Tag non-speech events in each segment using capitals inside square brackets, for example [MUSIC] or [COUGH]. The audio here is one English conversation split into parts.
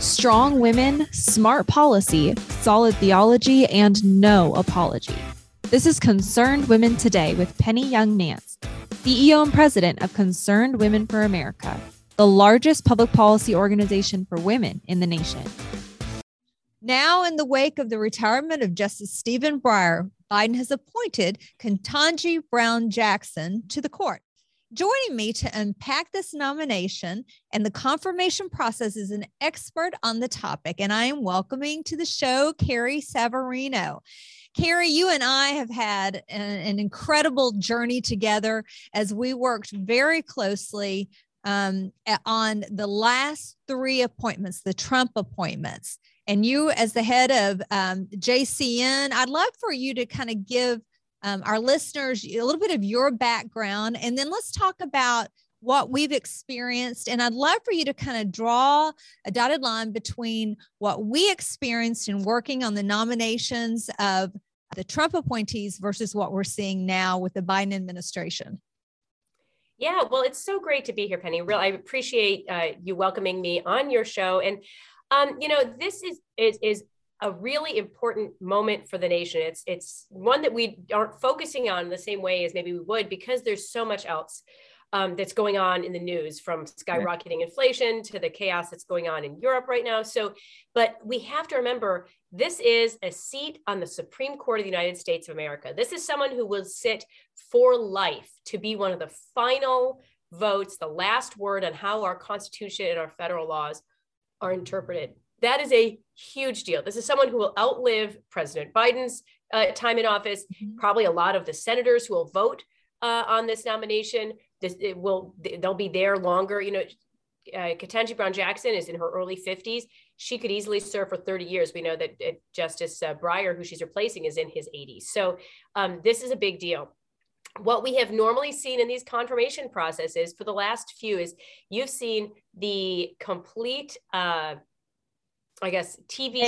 Strong women, smart policy, solid theology, and no apology. This is Concerned Women Today with Penny Young Nance, CEO and President of Concerned Women for America, the largest public policy organization for women in the nation. Now, in the wake of the retirement of Justice Stephen Breyer, Biden has appointed Ketanji Brown Jackson to the court. Joining me to unpack this nomination and the confirmation process is an expert on the topic, and I am welcoming to the show Carrie Severino. Carrie, you and I have had an, an incredible journey together as we worked very closely um, on the last three appointments, the Trump appointments. And you, as the head of um, JCN, I'd love for you to kind of give um, our listeners a little bit of your background, and then let's talk about what we've experienced. And I'd love for you to kind of draw a dotted line between what we experienced in working on the nominations of the Trump appointees versus what we're seeing now with the Biden administration. Yeah, well, it's so great to be here, Penny. Real, I appreciate uh, you welcoming me on your show. And um, you know, this is is is a really important moment for the nation. It's it's one that we aren't focusing on the same way as maybe we would because there's so much else um, that's going on in the news from skyrocketing inflation to the chaos that's going on in Europe right now. So, but we have to remember this is a seat on the Supreme Court of the United States of America. This is someone who will sit for life to be one of the final votes, the last word on how our Constitution and our federal laws are interpreted. That is a huge deal. This is someone who will outlive President Biden's uh, time in office, mm-hmm. probably a lot of the senators who will vote uh, on this nomination. This, it will they'll be there longer. You know, uh, Ketanji Brown Jackson is in her early 50s. She could easily serve for 30 years. We know that uh, Justice uh, Breyer, who she's replacing, is in his 80s. So um, this is a big deal what we have normally seen in these confirmation processes for the last few is you've seen the complete uh, I guess TV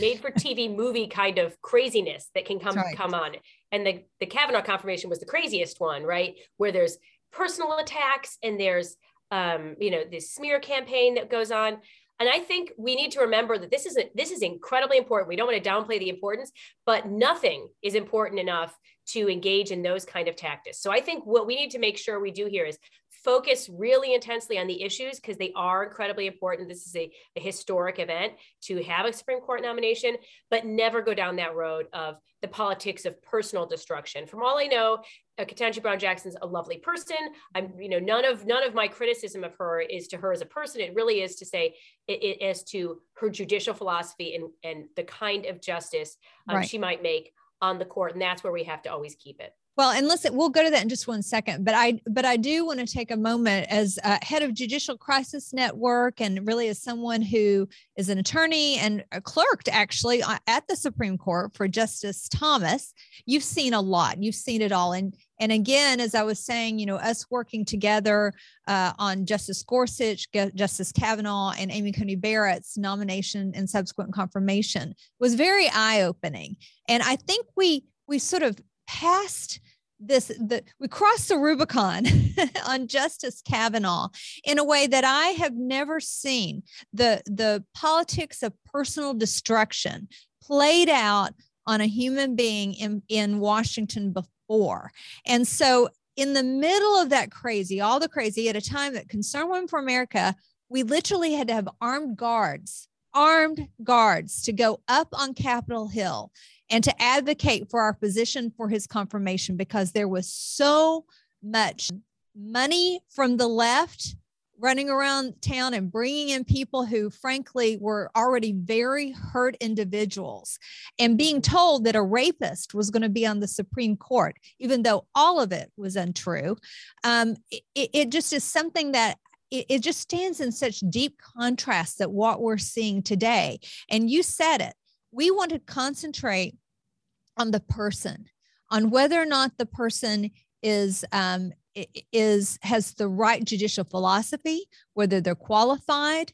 made for TV [LAUGHS] movie kind of craziness that can come right. come on. And the the Kavanaugh confirmation was the craziest one, right? Where there's personal attacks and there's um, you know this smear campaign that goes on. And I think we need to remember that this is a, this is incredibly important. We don't want to downplay the importance, but nothing is important enough to engage in those kind of tactics. So I think what we need to make sure we do here is focus really intensely on the issues because they are incredibly important. This is a, a, historic event to have a Supreme Court nomination, but never go down that road of the politics of personal destruction. From all I know, uh, Ketanji Brown Jackson's a lovely person. I'm, you know, none of none of my criticism of her is to her as a person. It really is to say it, it as to her judicial philosophy and and the kind of justice um, right. she might make on the court and that's where we have to always keep it well, and listen, we'll go to that in just one second, but I but I do want to take a moment as uh, head of Judicial Crisis Network, and really as someone who is an attorney and clerked actually uh, at the Supreme Court for Justice Thomas. You've seen a lot. You've seen it all, and and again, as I was saying, you know, us working together uh, on Justice Gorsuch, Justice Kavanaugh, and Amy Coney Barrett's nomination and subsequent confirmation was very eye opening, and I think we we sort of passed this the we crossed the rubicon [LAUGHS] on justice kavanaugh in a way that i have never seen. The the politics of personal destruction played out on a human being in, in washington before. And so in the middle of that crazy all the crazy at a time that concern women for america we literally had to have armed guards armed guards to go up on capitol hill and to advocate for our position for his confirmation because there was so much money from the left running around town and bringing in people who, frankly, were already very hurt individuals and being told that a rapist was going to be on the Supreme Court, even though all of it was untrue. Um, it, it just is something that it, it just stands in such deep contrast that what we're seeing today. And you said it. We want to concentrate on the person, on whether or not the person is um, is has the right judicial philosophy whether they're qualified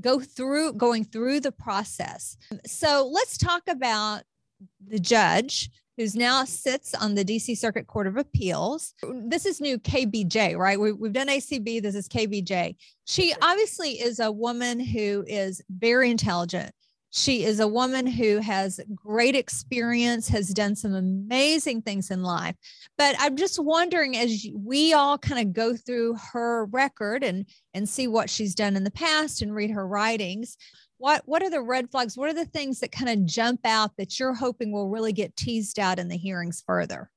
go through going through the process so let's talk about the judge who's now sits on the DC Circuit Court of Appeals. This is new KBJ, right? We, have done ACB. This is KBJ. She obviously is a woman who is very intelligent. She is a woman who has great experience, has done some amazing things in life. But I'm just wondering, as we all kind of go through her record and and see what she's done in the past and read her writings, what what are the red flags? What are the things that kind of jump out that you're hoping will really get teased out in the hearings further?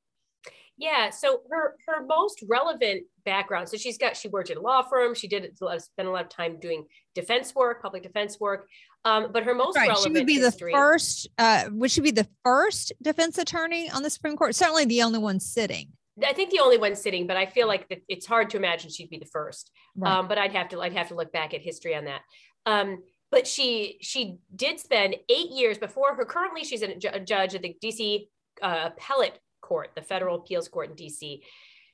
Yeah so her her most relevant background so she's got she worked at a law firm she did spend a lot of time doing defense work public defense work um, but her most right. relevant she would be history, the first uh, would she be the first defense attorney on the supreme court certainly the only one sitting I think the only one sitting, but I feel like it's hard to imagine she'd be the first. Right. Um, but I'd have to I'd have to look back at history on that. Um, but she she did spend eight years before her. Currently, she's a, a judge at the DC uh, Appellate Court, the federal appeals court in DC.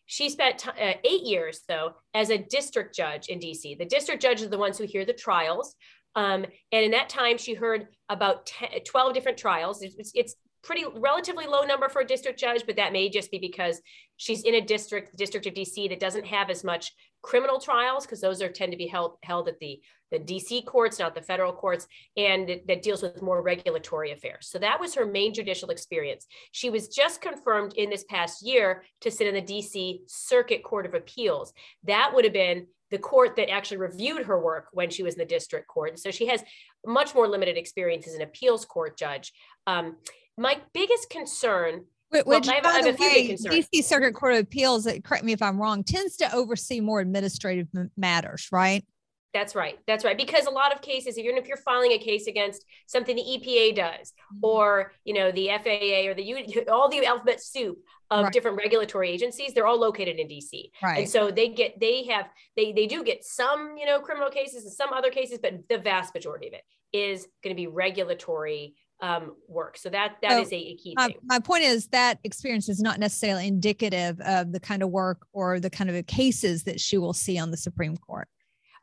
She spent t- uh, eight years, though, as a district judge in DC. The district judges are the ones who hear the trials. Um, and in that time, she heard about 10, 12 different trials. It's, it's, pretty relatively low number for a district judge, but that may just be because she's in a district, the District of DC, that doesn't have as much criminal trials because those are tend to be held held at the the DC courts, not the federal courts, and that, that deals with more regulatory affairs. So that was her main judicial experience. She was just confirmed in this past year to sit in the DC Circuit Court of Appeals. That would have been the court that actually reviewed her work when she was in the district court. And so she has much more limited experience as an appeals court judge. Um, my biggest concern which, well, I have, by I have the way, DC Circuit Court of Appeals, correct me if I'm wrong, tends to oversee more administrative matters, right? That's right. That's right. Because a lot of cases, even if you're filing a case against something the EPA does, mm-hmm. or you know the FAA or the [LAUGHS] all the alphabet soup of right. different regulatory agencies, they're all located in DC. Right. And so they get they have they they do get some you know criminal cases and some other cases, but the vast majority of it is going to be regulatory um, work. So that that so is a, a key thing. My point is that experience is not necessarily indicative of the kind of work or the kind of cases that she will see on the Supreme Court.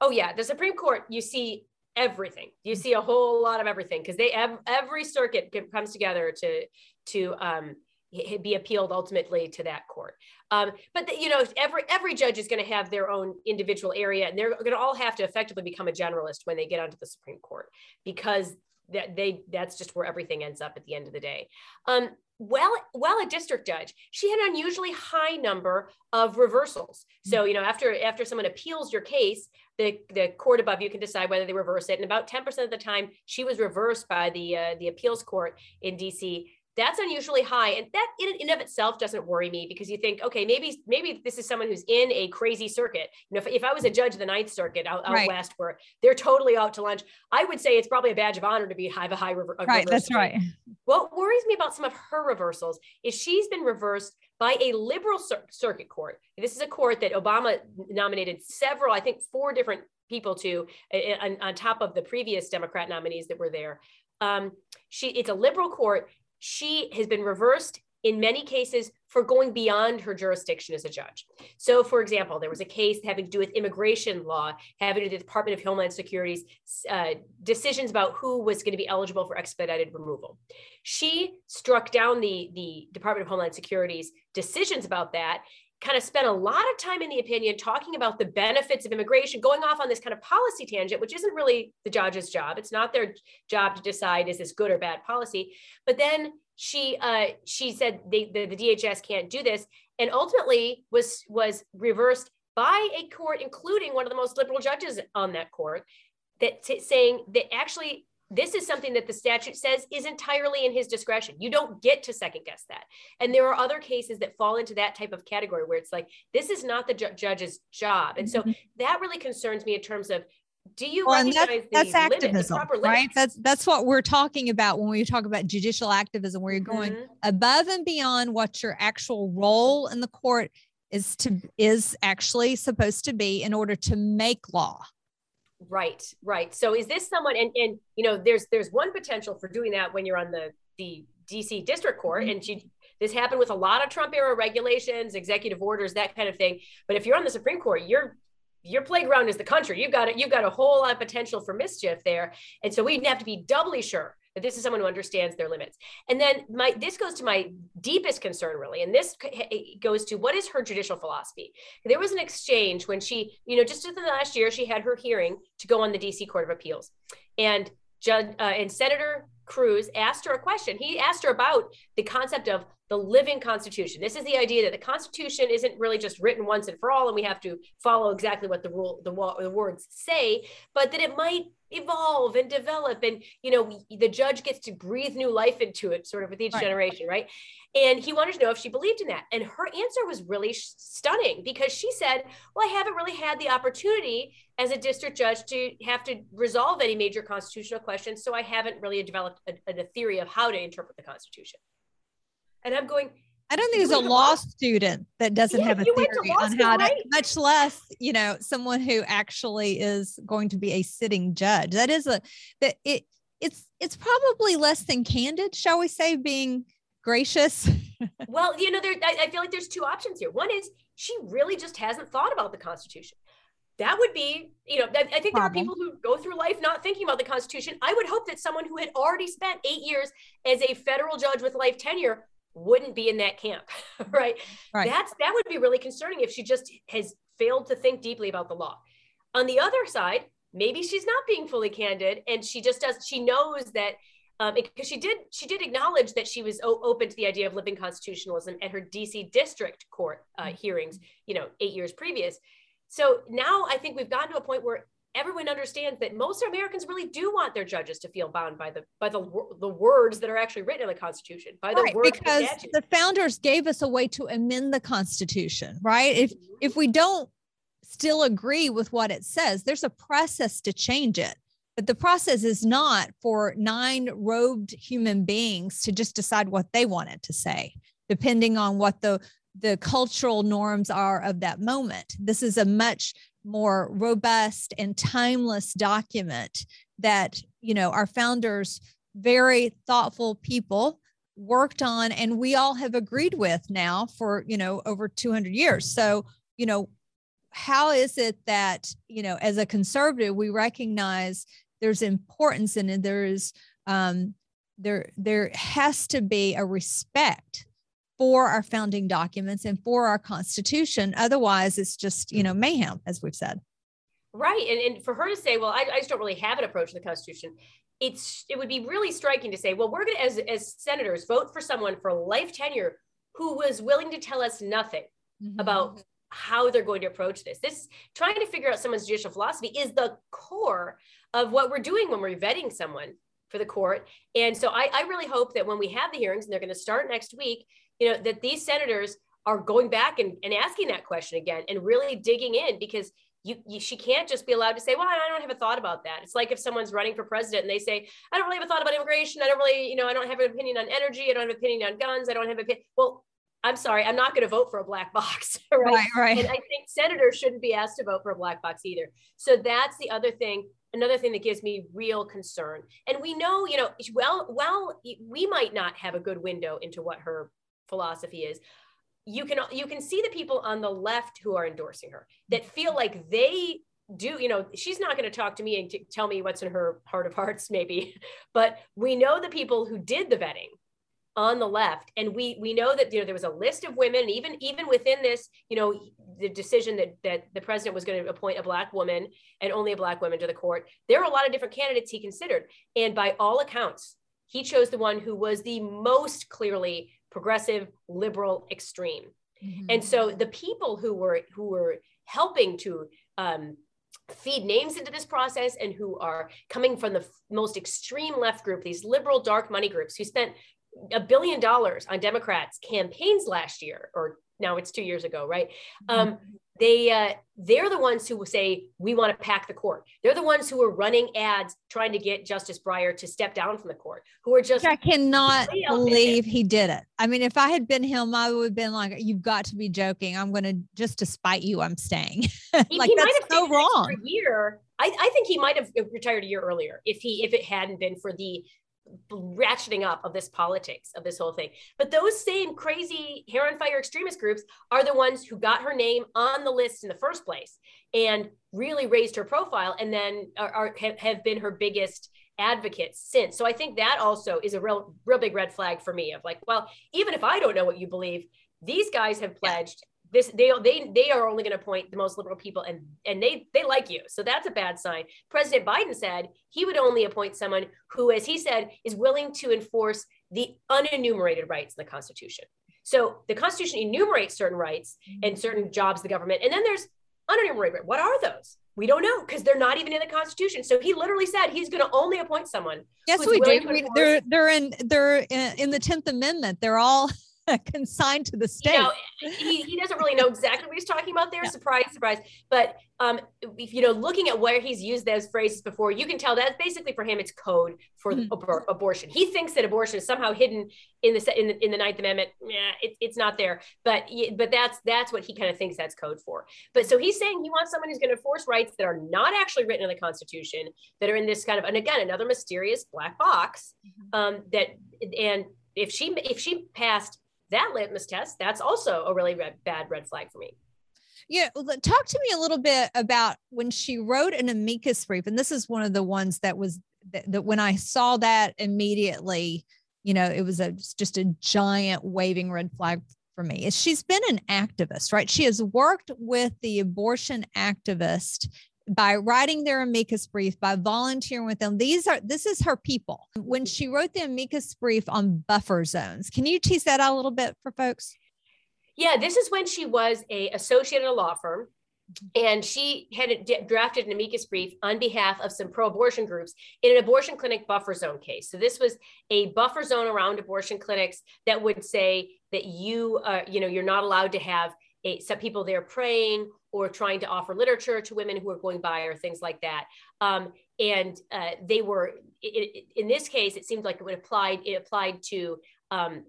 Oh yeah, the Supreme Court, you see everything. You see a whole lot of everything because they have every circuit comes together to to um, be appealed ultimately to that court. Um, but the, you know, every every judge is going to have their own individual area, and they're going to all have to effectively become a generalist when they get onto the Supreme Court because that they that's just where everything ends up at the end of the day. Um, well, well, a district judge, she had an unusually high number of reversals. So, you know, after after someone appeals your case, the, the court above you can decide whether they reverse it. And about 10% of the time, she was reversed by the uh, the appeals court in DC that's unusually high and that in and of itself doesn't worry me because you think okay maybe maybe this is someone who's in a crazy circuit. You know if, if i was a judge of the ninth circuit out, out right. west where they're totally out to lunch. I would say it's probably a badge of honor to be have a high rever- right that's right. What worries me about some of her reversals is she's been reversed by a liberal cir- circuit court. This is a court that obama nominated several i think four different people to on, on top of the previous democrat nominees that were there. Um, she it's a liberal court she has been reversed in many cases for going beyond her jurisdiction as a judge. So, for example, there was a case having to do with immigration law, having to do with the Department of Homeland Security's uh, decisions about who was going to be eligible for expedited removal. She struck down the, the Department of Homeland Security's decisions about that kind of spent a lot of time in the opinion talking about the benefits of immigration, going off on this kind of policy tangent, which isn't really the judge's job. It's not their job to decide is this good or bad policy. But then she uh, she said they, the, the DHS can't do this, and ultimately was was reversed by a court, including one of the most liberal judges on that court, that t- saying that actually this is something that the statute says is entirely in his discretion. You don't get to second guess that. And there are other cases that fall into that type of category where it's like, this is not the ju- judge's job. And so mm-hmm. that really concerns me in terms of do you well, recognize that's, that's activism, right? That's that's what we're talking about when we talk about judicial activism, where you're going mm-hmm. above and beyond what your actual role in the court is to is actually supposed to be in order to make law. Right, right. So is this someone and and you know there's there's one potential for doing that when you're on the the DC district court and she this happened with a lot of Trump era regulations, executive orders, that kind of thing. But if you're on the Supreme Court, you're your playground is the country. You've got it. You've got a whole lot of potential for mischief there, and so we'd have to be doubly sure this is someone who understands their limits. And then my this goes to my deepest concern really, and this goes to what is her judicial philosophy. There was an exchange when she, you know, just in the last year, she had her hearing to go on the D.C. Court of Appeals, and Judge uh, and Senator Cruz asked her a question. He asked her about the concept of the living Constitution. This is the idea that the Constitution isn't really just written once and for all, and we have to follow exactly what the rule, the, the words say, but that it might evolve and develop, and you know, the judge gets to breathe new life into it, sort of with each right. generation, right? And he wanted to know if she believed in that. And her answer was really stunning because she said, Well, I haven't really had the opportunity as a district judge to have to resolve any major constitutional questions. So I haven't really developed a, a theory of how to interpret the Constitution. And I'm going, I don't think there's a law, student that doesn't yeah, have a theory on how to, right? much less, you know, someone who actually is going to be a sitting judge. That is a that it it's it's probably less than candid, shall we say, being gracious? [LAUGHS] well, you know, there I, I, feel like there's two options here. One is she really just hasn't thought about the Constitution. That would be, you know, I, I think there are people who go through life not thinking about the Constitution. I would hope that someone who had already spent eight years as a federal judge with life tenure wouldn't be in that camp, [LAUGHS] right? right? That's that would be really concerning if she just has failed to think deeply about the law. On the other side, maybe she's not being fully candid and she just does she knows that um, because she did she did acknowledge that she was o- open to the idea of living constitutionalism at her DC district court uh, mm-hmm. hearings, you know, eight years previous. So now I think we've gotten to a point where everyone understands that most Americans really do want their judges to feel bound by the by the the words that are actually written in the Constitution, by the right, words because the, the founders gave us a way to amend the Constitution, right? If mm-hmm. if we don't still agree with what it says, there's a process to change it. But the process is not for nine robed human beings to just decide what they wanted to say, depending on what the the cultural norms are of that moment. This is a much more robust and timeless document that, you know, our founders, very thoughtful people worked on and we all have agreed with now for, you know, over 200 years. So, you know, how is it that, you know, as a conservative, we recognize there's importance in it. There's um, there there has to be a respect for our founding documents and for our constitution. Otherwise, it's just you know mayhem, as we've said. Right, and, and for her to say, well, I, I just don't really have an approach to the Constitution. It's it would be really striking to say, well, we're going to as as senators vote for someone for life tenure who was willing to tell us nothing mm-hmm. about how they're going to approach this. This trying to figure out someone's judicial philosophy is the core of what we're doing when we're vetting someone for the court. And so I, I really hope that when we have the hearings and they're going to start next week, you know, that these senators are going back and, and asking that question again and really digging in because you, you, she can't just be allowed to say, well, I don't have a thought about that. It's like if someone's running for president and they say, I don't really have a thought about immigration. I don't really, you know, I don't have an opinion on energy. I don't have an opinion on guns. I don't have opinion. Well, I'm sorry, I'm not going to vote for a black [LAUGHS] box. Right? right, right. And I think senators shouldn't be asked to vote for a black box either. So that's the other thing. Another thing that gives me real concern. And we know, you know, well, well, we might not have a good window into what her philosophy is. You can you can see the people on the left who are endorsing her that feel like they do you know she's not going to talk to me and t- tell me what's in her heart of hearts maybe [LAUGHS] but we know the people who did the vetting on the left and we we know that you know there was a list of women even even within this you know the decision that that the president was going to appoint a black woman and only a black woman to the court there are a lot of different candidates he considered and by all accounts he chose the one who was the most clearly progressive liberal extreme mm-hmm. and so the people who were who were helping to um, feed names into this process and who are coming from the f- most extreme left group, these liberal dark money groups who spent a billion dollars on Democrats campaigns last year, or now it's two years ago, right? Mm-hmm. Um, they uh, they're the ones who say we want to pack the court. They're the ones who are running ads trying to get Justice Breyer to step down from the court. Who are just I cannot believe he did it. I mean, if I had been him, I would have been like, "You've got to be joking. I'm going to just to spite you. I'm staying." like [LAUGHS] he, he that's so wrong. year. I, I think he might have retired a year earlier if he if it hadn't been for the ratcheting up of this politics of this whole thing. But those same crazy hair on fire extremist groups are the ones who got her name on the list in the first place and really raised her profile and then are, are have, have been her biggest advocates since. So I think that also is a real, real big red flag for me of like, well, even if I don't know what you believe, these guys have pledged this they they they are only going to appoint the most liberal people and and they they like you so that's a bad sign president biden said he would only appoint someone who as he said is willing to enforce the unenumerated rights in the constitution so the constitution enumerates certain rights and certain jobs the government and then there's unenumerated rights. what are those we don't know because they're not even in the Constitution. So he literally said he's going to only appoint someone. Yes, we do. We, they're they're in they're in, in the Tenth Amendment. They're all [LAUGHS] consigned to the state. You know, he, he doesn't really know exactly what he's talking about there. [LAUGHS] Yeah. Surprise, surprise. But um, if, you know, looking at where he's used those phrases before, you can tell that basically for him, it's code for mm-hmm. ab- abortion. He thinks that abortion is somehow hidden in the in the, in the Ninth Amendment. Yeah, it, it's not there. But but that's that's what he kind of thinks that's code for. But so he's saying he wants someone who's going to enforce rights that are not actually written in the Constitution, that are in this kind of and again another mysterious black box. Mm-hmm. Um, that and if she if she passed that litmus test, that's also a really red, bad red flag for me. Yeah, talk to me a little bit about when she wrote an amicus brief, and this is one of the ones that was that, that when I saw that immediately, you know, it was a just a giant waving red flag for me. She's been an activist, right? She has worked with the abortion activist by writing their amicus brief, by volunteering with them. These are this is her people. When she wrote the amicus brief on buffer zones, can you tease that out a little bit for folks? Yeah, this is when she was a associate at a law firm and she had drafted an amicus brief on behalf of some pro-abortion groups in an abortion clinic buffer zone case so this was a buffer zone around abortion clinics that would say that you uh, you know you're not allowed to have a, some people there praying or trying to offer literature to women who are going by or things like that. Um, and uh, they were, it, it, in this case, it seemed like it would applied, it applied to, um,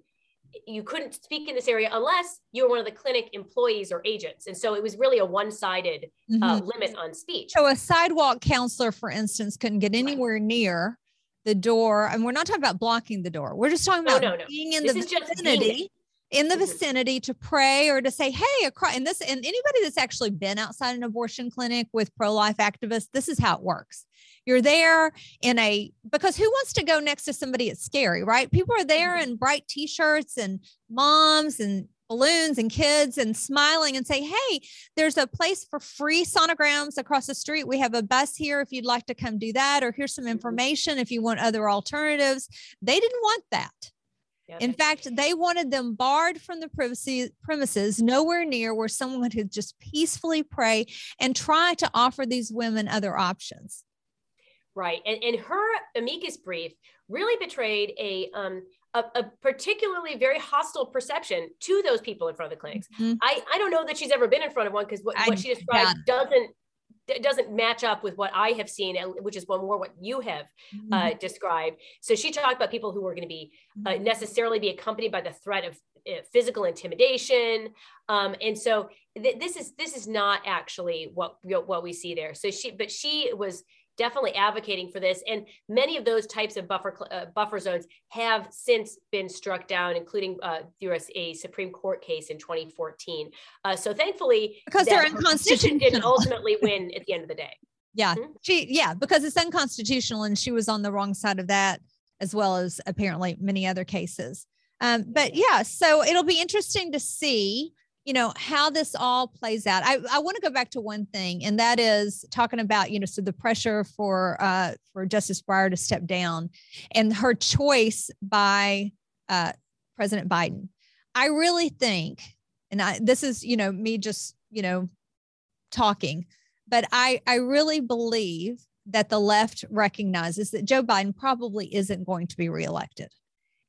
you couldn't speak in this area unless you were one of the clinic employees or agents. And so it was really a one-sided uh, mm-hmm. uh, limit on speech. So a sidewalk counselor, for instance, couldn't get anywhere right. near the door. And we're not talking about blocking the door. We're just talking about no, no, no. being in this the vicinity in the mm-hmm. vicinity to pray or to say, hey, across, and this, and anybody that's actually been outside an abortion clinic with pro life activists, this is how it works. You're there in a, because who wants to go next to somebody It's scary, right? People are there mm-hmm. in bright t shirts and moms and balloons and kids and smiling and say, Hey, there's a place for free sonograms across the street. We have a bus here if you'd like to come do that, or here's some mm-hmm. information if you want other alternatives. They didn't want that. In fact, they wanted them barred from the privacy, premises, nowhere near where someone could just peacefully pray and try to offer these women other options. Right. And, and her amicus brief really betrayed a, um, a, a, particularly very hostile perception to those people in front of the clinics. Mm-hmm. I, I don't know that she's ever been in front of one because what, what she described yeah. doesn't it doesn't match up with what I have seen, which is one more what you have uh, mm-hmm. described. So she talked about people who were going to be uh, mm-hmm. necessarily be accompanied by the threat of uh, physical intimidation, um, and so th- this is this is not actually what what we see there. So she, but she was definitely advocating for this. And many of those types of buffer uh, buffer zones have since been struck down, including uh, through a, Supreme Court case in 2014. Uh, so thankfully, because they're unconstitutional, didn't ultimately win at the end of the day. Yeah, mm-hmm. she yeah because it's unconstitutional, and she was on the wrong side of that, as well as apparently many other cases. Um, but yeah, so it'll be interesting to see you know how this all plays out. I, I want to go back to one thing and that is talking about you know so the pressure for uh for justice breyer to step down and her choice by uh president biden. I really think and i this is you know me just you know talking but i i really believe that the left recognizes that joe biden probably isn't going to be reelected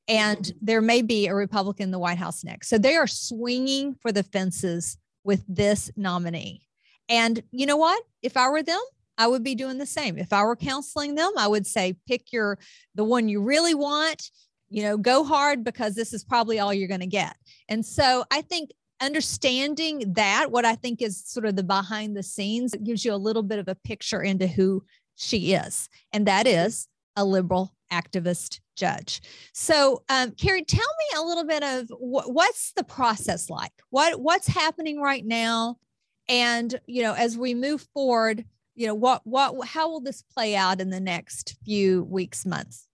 and there may be a Republican in the White House next. So they are swinging for the fences with this nominee. And you know what? If I were them, I would be doing the same. If I were counseling them, I would say pick your the one you really want, you know, go hard because this is probably all you're going to get. And so I think understanding that what I think is sort of the behind the scenes it gives you a little bit of a picture into who she is. And that mm-hmm. is a liberal activist judge. So, um, Carrie, tell me a little bit of wh- what's the process like? What what's happening right now? And you know, as we move forward, you know what what how will this play out in the next few weeks months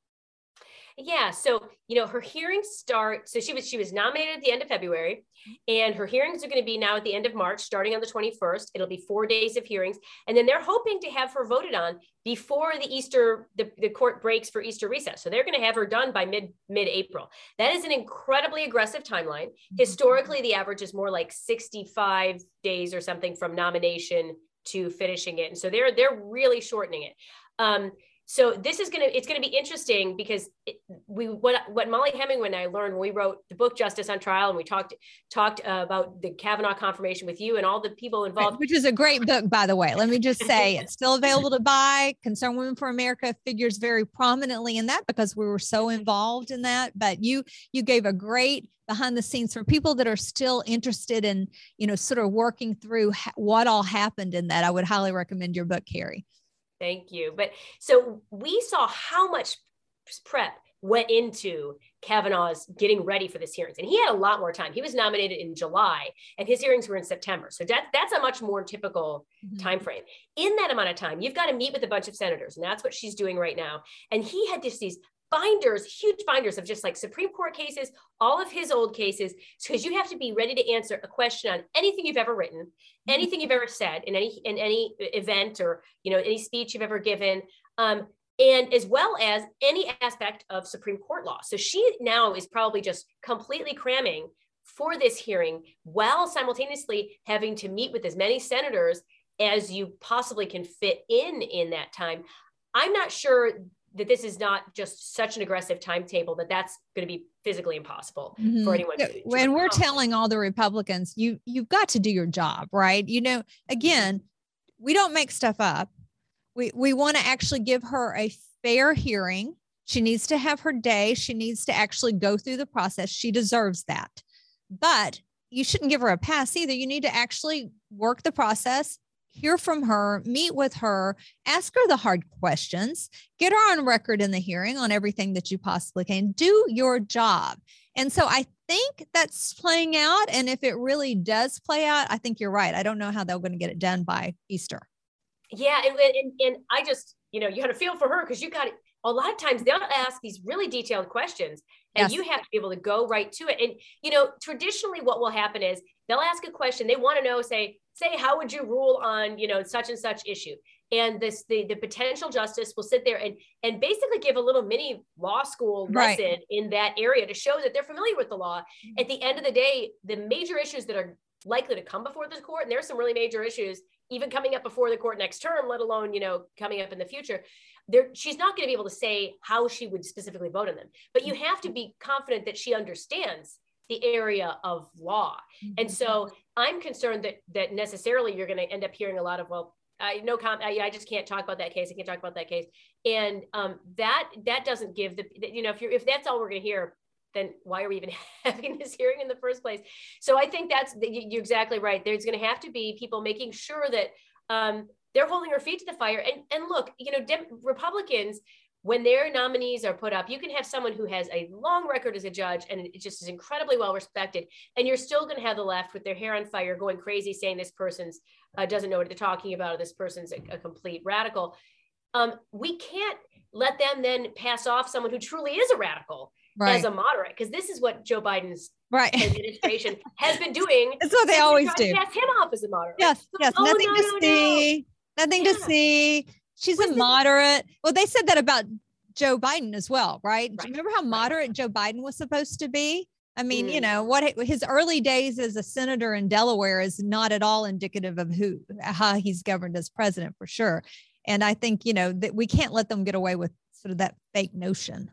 yeah. So, you know, her hearings start. So she was she was nominated at the end of February, and her hearings are going to be now at the end of March, starting on the 21st. It'll be four days of hearings. And then they're hoping to have her voted on before the Easter, the, the court breaks for Easter recess. So they're going to have her done by mid mid-April. That is an incredibly aggressive timeline. Mm-hmm. Historically, the average is more like 65 days or something from nomination to finishing it. And so they're they're really shortening it. Um, so this is going to it's going to be interesting because it, we what what Mollie Hemingway and I learned when we wrote the book Justice on Trial and we talked talked uh, about the Kavanaugh confirmation with you and all the people involved. which is a great book by the way. Let me just say [LAUGHS] it's still available to buy. Concerned Women for America figures very prominently in that because we were so involved in that. But you you gave a great behind the scenes for people that are still interested in you know sort of working through ha- what all happened in that. I would highly recommend your book Carrie Thank you. But so we saw how much prep went into Kavanaugh's getting ready for this hearings. And he had a lot more time. He was nominated in July and his hearings were in September. So that, that's a much more typical mm-hmm. time frame. In that amount of time, you've got to meet with a bunch of senators. And that's what she's doing right now. And he had just these binders, huge binders of just like Supreme Court cases, all of his old cases, because you have to be ready to answer a question on anything you've ever written, mm-hmm. anything you've ever said in any in any event or you know any speech you've ever given. Um, and as well as any aspect of Supreme Court law. So she now is probably just completely cramming for this hearing while simultaneously having to meet with as many senators as you possibly can fit in in that time. I'm not sure that this is not just such an aggressive timetable that that's going to be physically impossible mm-hmm. for anyone. To, when we're telling all the Republicans, you you've got to do your job, right? You know, again, we don't make stuff up. We we want to actually give her a fair hearing. She needs to have her day. She needs to actually go through the process. She deserves that. But you shouldn't give her a pass either. You need to actually work the process, hear from her, meet with her, ask her the hard questions, get her on record in the hearing on everything that you possibly can. Do your job. And so I think that's playing out. And if it really does play out, I think you're right. I don't know how they're going to get it done by Easter. Yeah. And, and, and I just, you know, you got to feel for her because you got it. A lot of times they'll ask these really detailed questions and yes. you have to be able to go right to it. And, you know, traditionally what will happen is they'll ask a question. They want to know, say, say, how would you rule on, you know, such and such issue? And this, the, the potential justice will sit there and, and basically give a little mini law school lesson right. in that area to show that they're familiar with the law. At the end of the day, the major issues that are likely to come before the court, and there's some really major issues even coming up before the court next term, let alone, you know, coming up in the future. There, she's not going to be able to say how she would specifically vote on them, but you have to be confident that she understands the area of law. Mm-hmm. And so I'm concerned that that necessarily you're going to end up hearing a lot of well, I no comment. I, I, just can't talk about that case. I can't talk about that case. And um, that that doesn't give the you know if you're if that's all we're going to hear, then why are we even [LAUGHS] having this hearing in the first place? So I think that's you're exactly right. There's going to have to be people making sure that um, they're holding their feet to the fire. And and look, you know, Dem- Republicans when their nominees are put up, you can have someone who has a long record as a judge and it just is incredibly well respected, and you're still going to have the left with their hair on fire, going crazy, saying this person's uh, doesn't know what they're talking about, or this person's a, a complete radical. Um, we can't let them then pass off someone who truly is a radical right. as a moderate, because this is what Joe Biden's right [LAUGHS] administration has been doing. That's what they always do. Pass him off as a moderate. Yes, so, yes, oh, nothing no, to no, see. No. Nothing yeah. to see She's a moderate. Well, they said that about Joe Biden as well, right? right. Do you remember how moderate right. Joe Biden was supposed to be? I mean, mm. you know, what his early days as a senator in Delaware is not at all indicative of who how he's governed as president for sure. And I think, you know, that we can't let them get away with sort of that fake notion.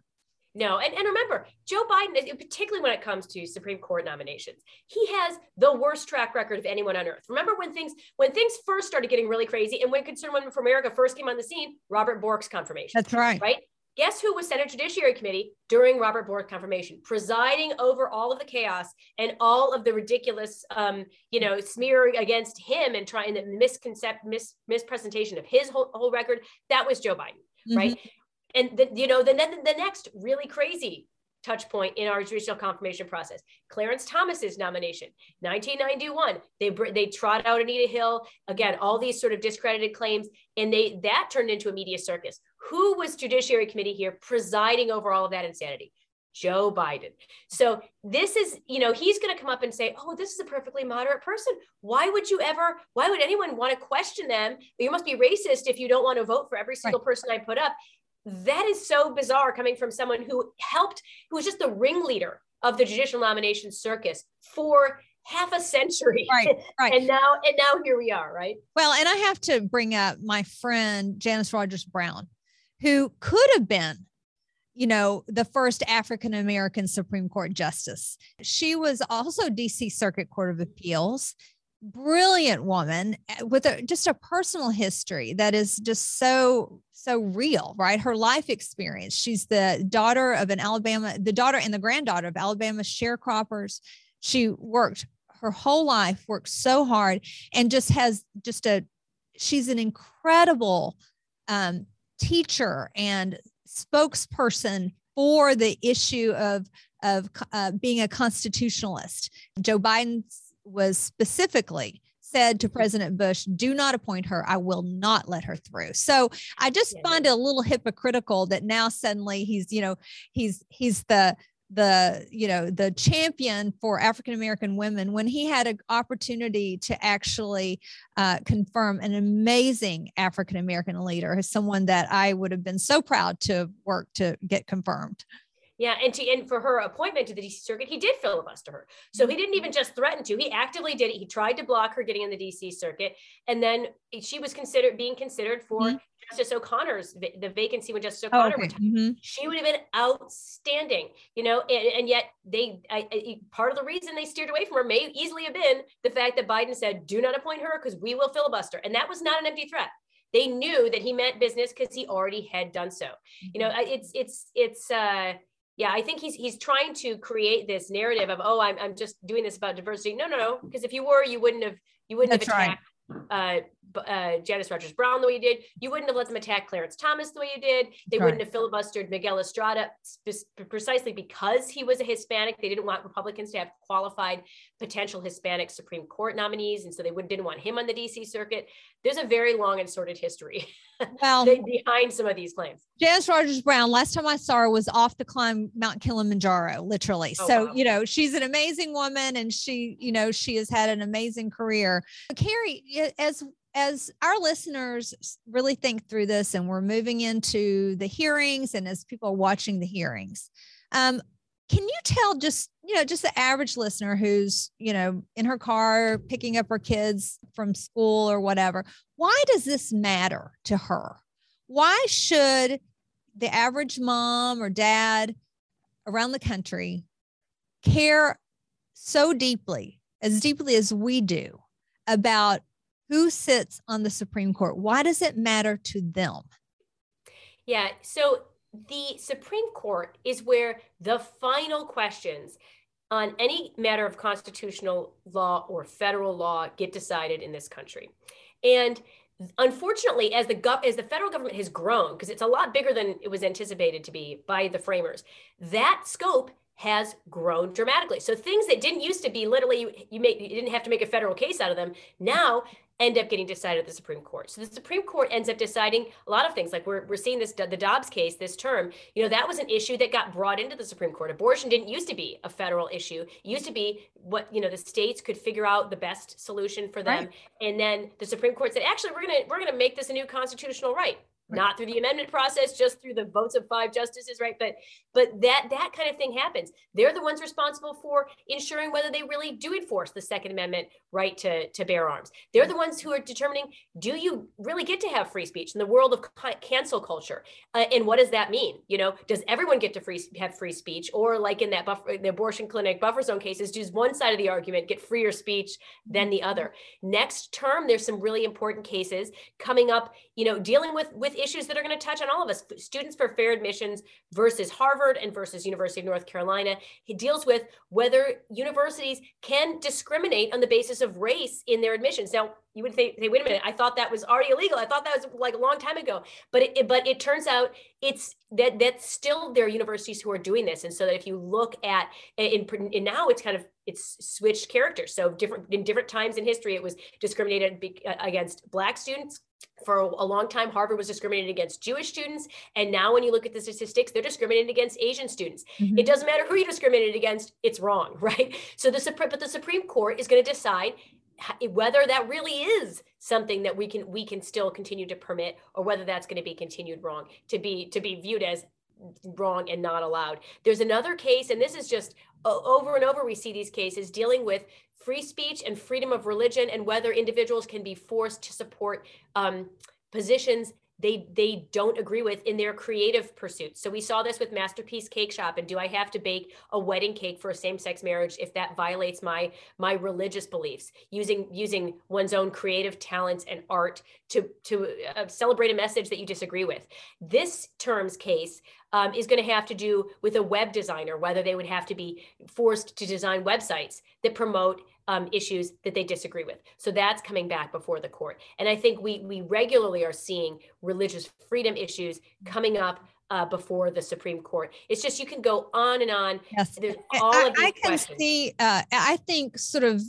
No, and, and remember, Joe Biden, particularly when it comes to Supreme Court nominations, he has the worst track record of anyone on earth. Remember when things when things first started getting really crazy, and when Concerned Women for America first came on the scene, Robert Bork's confirmation. That's right. Right. Guess who was Senate Judiciary Committee during Robert Bork's confirmation, presiding over all of the chaos and all of the ridiculous, um, you know, smear against him and trying the misconcept, mis mispresentation of his whole, whole record. That was Joe Biden, mm -hmm. right? And the, you know, then the, the next really crazy touch point in our judicial confirmation process. Clarence Thomas's nomination, 1991, they they trot out Anita Hill again, all these sort of discredited claims, and they that turned into a media circus. Who was Judiciary Committee here presiding over all of that insanity? Joe Biden. So this is, you know, he's going to come up and say, "Oh, this is a perfectly moderate person. Why would you ever? Why would anyone want to question them? You must be racist if you don't want to vote for every single right. person I put up." That is so bizarre coming from someone who helped, who was just the ringleader of the judicial nomination circus for half a century. Right, right. [LAUGHS] and now, and now here we are, right? Well, and I have to bring up my friend Janice Rogers Brown, who could have been you know, the first African American Supreme Court justice. She was also DC Circuit Court of Appeals. Brilliant woman eh, with a, just a personal history that is just so so real, right? Her life experience. She's the daughter of an Alabama, the daughter and the granddaughter of Alabama sharecroppers. She worked her whole life, worked so hard, and just has just a. She's an incredible um, teacher and spokesperson for the issue of of uh, being a constitutionalist. Joe Biden was specifically said to President Bush, do not appoint her. I will not let her through. So I just find it a little hypocritical that now suddenly he's, you know, he's he's the the you know the champion for african american women when he had an opportunity to actually uh, confirm an amazing african american leader as someone that i would have been so proud to work to get confirmed yeah, and to and for her appointment to the DC circuit, he did filibuster her. So he didn't even just threaten to; he actively did it. He tried to block her getting in the DC circuit, and then she was considered being considered for mm-hmm. Justice O'Connor's the vacancy when Justice oh, O'Connor oh, okay. retired. Mm-hmm. She would have been outstanding, you know. And, and yet they, I, I, part of the reason they steered away from her may easily have been the fact that Biden said, "Do not appoint her because we will filibuster," and that was not an empty threat they knew that he meant business because he already had done so you know mm-hmm. it's it's it's uh yeah i think he's he's trying to create this narrative of oh i'm, I'm just doing this about diversity no no no because if you were you wouldn't have you wouldn't That's have attacked right. uh, uh, Janice Rogers Brown the way you did. You wouldn't have let them attack Clarence Thomas the way you did. They wouldn't have filibustered Miguel Estrada precisely because he was a Hispanic. They didn't want Republicans to have qualified potential Hispanic Supreme Court nominees, and so they would, didn't want him on the DC circuit. There's a very long and sordid history [LAUGHS] well, behind some of these claims. Janice Rogers Brown. Last time I saw her was off the climb Mount Kilimanjaro, literally. Oh, so wow. you know she's an amazing woman, and she you know she has had an amazing career. But Carrie, as as our listeners really think through this and we're moving into the hearings and as people are watching the hearings um, can you tell just you know just the average listener who's you know in her car picking up her kids from school or whatever why does this matter to her? Why should the average mom or dad around the country care so deeply as deeply as we do about who sits on the Supreme Court? Why does it matter to them? Yeah, so the Supreme Court is where the final questions on any matter of constitutional law or federal law get decided in this country. And unfortunately as the gov- as the federal government has grown because it's a lot bigger than it was anticipated to be by the framers that scope has grown dramatically. So things that didn't used to be literally you, you, make you didn't have to make a federal case out of them now end up getting decided at the Supreme Court. So the Supreme Court ends up deciding a lot of things. Like we're, we're seeing this, the Dobbs case this term, you know, that was an issue that got brought into the Supreme Court. Abortion didn't used to be a federal issue. It used to be what, you know, the states could figure out the best solution for them. Right. And then the Supreme Court said, actually, we're going to, we're going to make this a new constitutional right not through the amendment process just through the votes of five justices right? But but that that kind of thing happens. They're the ones responsible for ensuring whether they really do enforce the second amendment right to to bear arms. They're the ones who are determining do you really get to have free speech in the world of cancel culture? Uh, and what does that mean? You know does everyone get to free have free speech? Or like in that buffer the abortion clinic buffer zone cases does one side of the argument get freer speech than the other? Next term there's some really important cases coming up you know dealing with with issues that are going to touch on all of us students for fair admissions versus harvard and versus university of north carolina he deals with whether universities can discriminate on the basis of race in their admissions now you would say, say, wait a minute, I thought that was already illegal. I thought that was like a long time ago. But it, it, but it turns out it's that that's still there are universities who are doing this. And so that if you look at in now it's kind of it's switched characters. So different in different times in history, it was discriminated against black students. For a long time, Harvard was discriminated against Jewish students. And now when you look at the statistics, they're discriminated against Asian students. Mm-hmm. It doesn't matter who you discriminated against, it's wrong, [LAUGHS] right? So the but the Supreme Court is going to decide whether that really is something that we can we can still continue to permit or whether that's going to be continued wrong to be to be viewed as wrong and not allowed there's another case and this is just over and over we see these cases dealing with free speech and freedom of religion and whether individuals can be forced to support um, positions they they don't agree with in their creative pursuits. So we saw this with Masterpiece Cakeshop and do I have to bake a wedding cake for a same-sex marriage if that violates my my religious beliefs? Using using one's own creative talents and art to to uh, celebrate a message that you disagree with. This terms case um, is going to have to do with a web designer, whether they would have to be forced to design websites that promote um, issues that they disagree with. So that's coming back before the court. And I think we we regularly are seeing religious freedom issues coming up uh, before the Supreme Court. It's just you can go on and on. Yes, There's all I, of these I can questions. see. Uh, I think sort of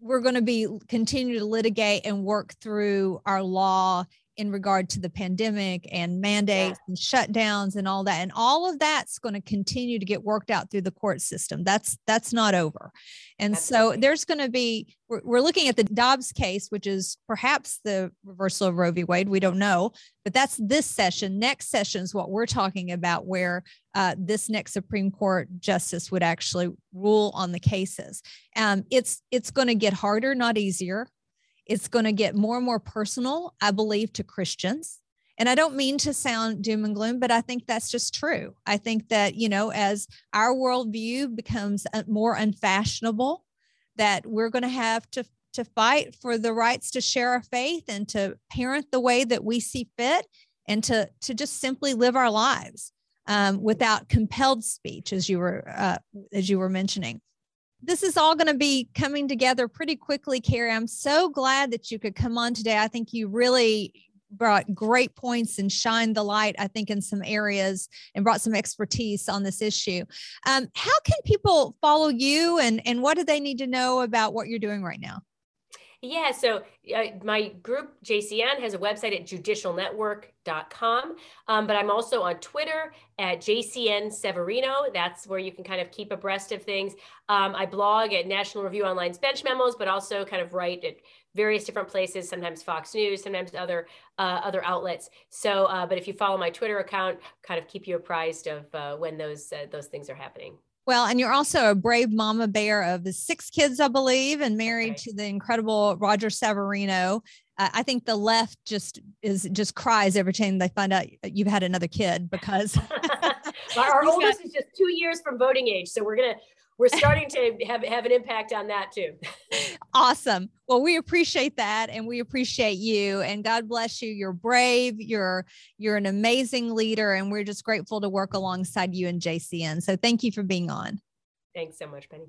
we're going to be continue to litigate and work through our law in regard to the pandemic and mandates yeah. and shutdowns and all that and all of that's going to continue to get worked out through the court system. That's that's not over. And so there's going to be we're, we're, looking at the dobbs case which is perhaps the reversal of roe v. Wade we don't know but that's this session. Next session is what we're talking about where uh, this next supreme court justice would actually rule on the cases. Um, it's it's going to get harder not easier it's going to get more and more personal, I believe, to Christians. And I don't mean to sound doom and gloom, but I think that's just true. I think that, you know, as our worldview becomes more unfashionable, that we're going to have to, to fight for the rights to share our faith and to parent the way that we see fit and to, to just simply live our lives um, without compelled speech, as you were, uh, as you were mentioning this is all going to be coming together pretty quickly, Carrie. I'm so glad that you could come on today. I think you really brought great points and shined the light, I think, in some areas and brought some expertise on this issue. Um, how can people follow you and, and what do they need to know about what you're doing right now? Yeah, so uh, my group JCN has a website at judicialnetwork.com, um, but I'm also on Twitter at JCN Severino. That's where you can kind of keep abreast of things. Um, I blog at National Review Online's Bench Memos, but also kind of write at various different places, sometimes Fox News, sometimes other uh, other outlets. So, uh, but if you follow my Twitter account, kind of keep you apprised of uh, when those uh, those things are happening. Well, and you're also a brave mama bear of the six kids, I believe, and married to the incredible Roger Severino. Uh, I think the left just is just cries every time they find out you've had another kid because [LAUGHS] our oldest got, is just two years from voting age. So we're gonna we're starting to have, have an impact on that too. [LAUGHS] awesome. Well, we appreciate that and we appreciate you and God bless you. You're brave. You're you're an amazing leader and we're just grateful to work alongside you and JCN. So thank you for being on. Thanks so much, Penny.